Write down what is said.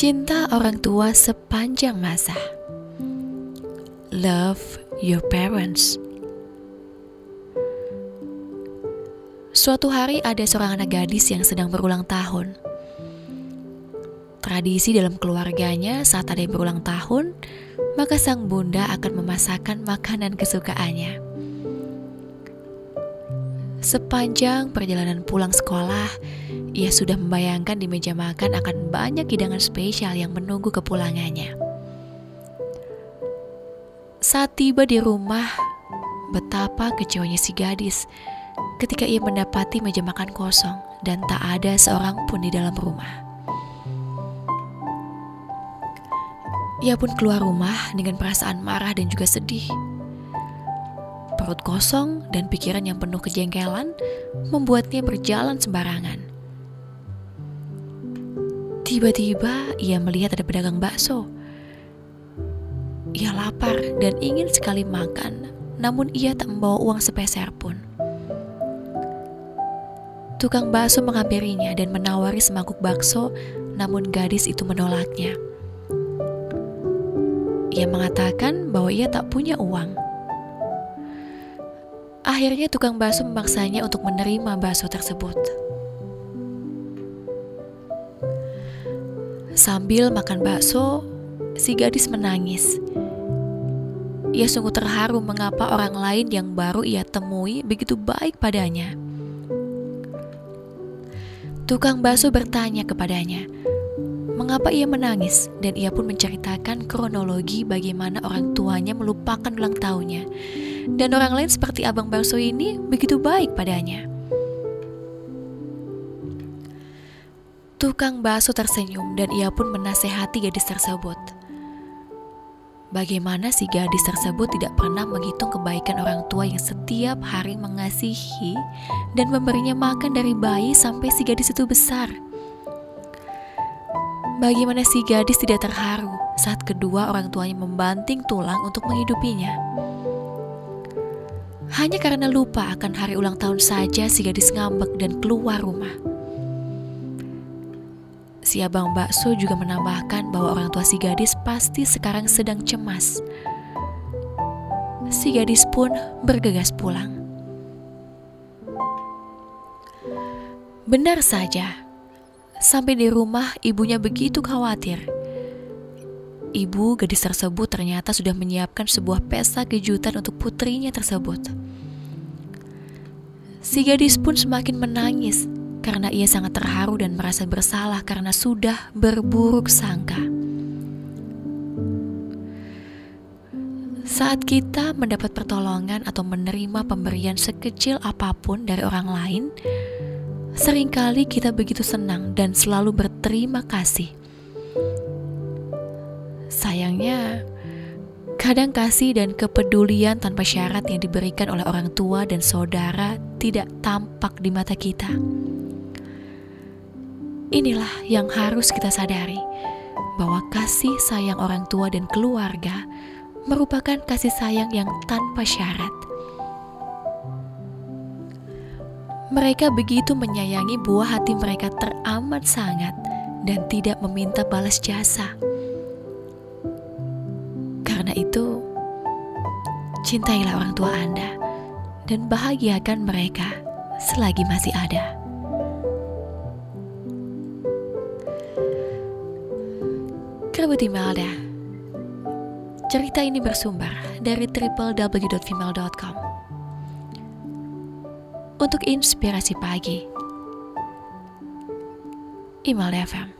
Cinta orang tua sepanjang masa. Love your parents. Suatu hari ada seorang anak gadis yang sedang berulang tahun. Tradisi dalam keluarganya saat ada yang berulang tahun, maka sang bunda akan memasakkan makanan kesukaannya. Sepanjang perjalanan pulang sekolah, ia sudah membayangkan di meja makan akan banyak hidangan spesial yang menunggu kepulangannya. Saat tiba di rumah, betapa kecewanya si gadis ketika ia mendapati meja makan kosong dan tak ada seorang pun di dalam rumah. Ia pun keluar rumah dengan perasaan marah dan juga sedih. Perut kosong dan pikiran yang penuh kejengkelan membuatnya berjalan sembarangan. Tiba-tiba ia melihat ada pedagang bakso. Ia lapar dan ingin sekali makan, namun ia tak membawa uang sepeser pun. Tukang bakso menghampirinya dan menawari semangkuk bakso, namun gadis itu menolaknya. Ia mengatakan bahwa ia tak punya uang. Akhirnya tukang bakso memaksanya untuk menerima bakso tersebut. Sambil makan bakso, si gadis menangis. Ia sungguh terharu mengapa orang lain yang baru ia temui begitu baik padanya. Tukang bakso bertanya kepadanya, mengapa ia menangis dan ia pun menceritakan kronologi bagaimana orang tuanya melupakan ulang tahunnya. Dan orang lain seperti abang bakso ini begitu baik padanya. Tukang bakso tersenyum dan ia pun menasehati gadis tersebut. Bagaimana si gadis tersebut tidak pernah menghitung kebaikan orang tua yang setiap hari mengasihi dan memberinya makan dari bayi sampai si gadis itu besar. Bagaimana si gadis tidak terharu saat kedua orang tuanya membanting tulang untuk menghidupinya. Hanya karena lupa akan hari ulang tahun saja si gadis ngambek dan keluar rumah. Si abang bakso juga menambahkan bahwa orang tua si gadis pasti sekarang sedang cemas. Si gadis pun bergegas pulang. Benar saja, sampai di rumah ibunya begitu khawatir. Ibu gadis tersebut ternyata sudah menyiapkan sebuah pesta kejutan untuk putrinya tersebut. Si gadis pun semakin menangis karena ia sangat terharu dan merasa bersalah karena sudah berburuk sangka. Saat kita mendapat pertolongan atau menerima pemberian sekecil apa pun dari orang lain, sering kali kita begitu senang dan selalu berterima kasih. Sayangnya, kadang kasih dan kepedulian tanpa syarat yang diberikan oleh orang tua dan saudara tidak tampak di mata kita. Inilah yang harus kita sadari, bahwa kasih sayang orang tua dan keluarga merupakan kasih sayang yang tanpa syarat. Mereka begitu menyayangi buah hati mereka teramat sangat dan tidak meminta balas jasa. Karena itu, cintailah orang tua Anda dan bahagiakan mereka selagi masih ada. Kerabat Imelda Cerita ini bersumber dari www.female.com Untuk inspirasi pagi Imelda FM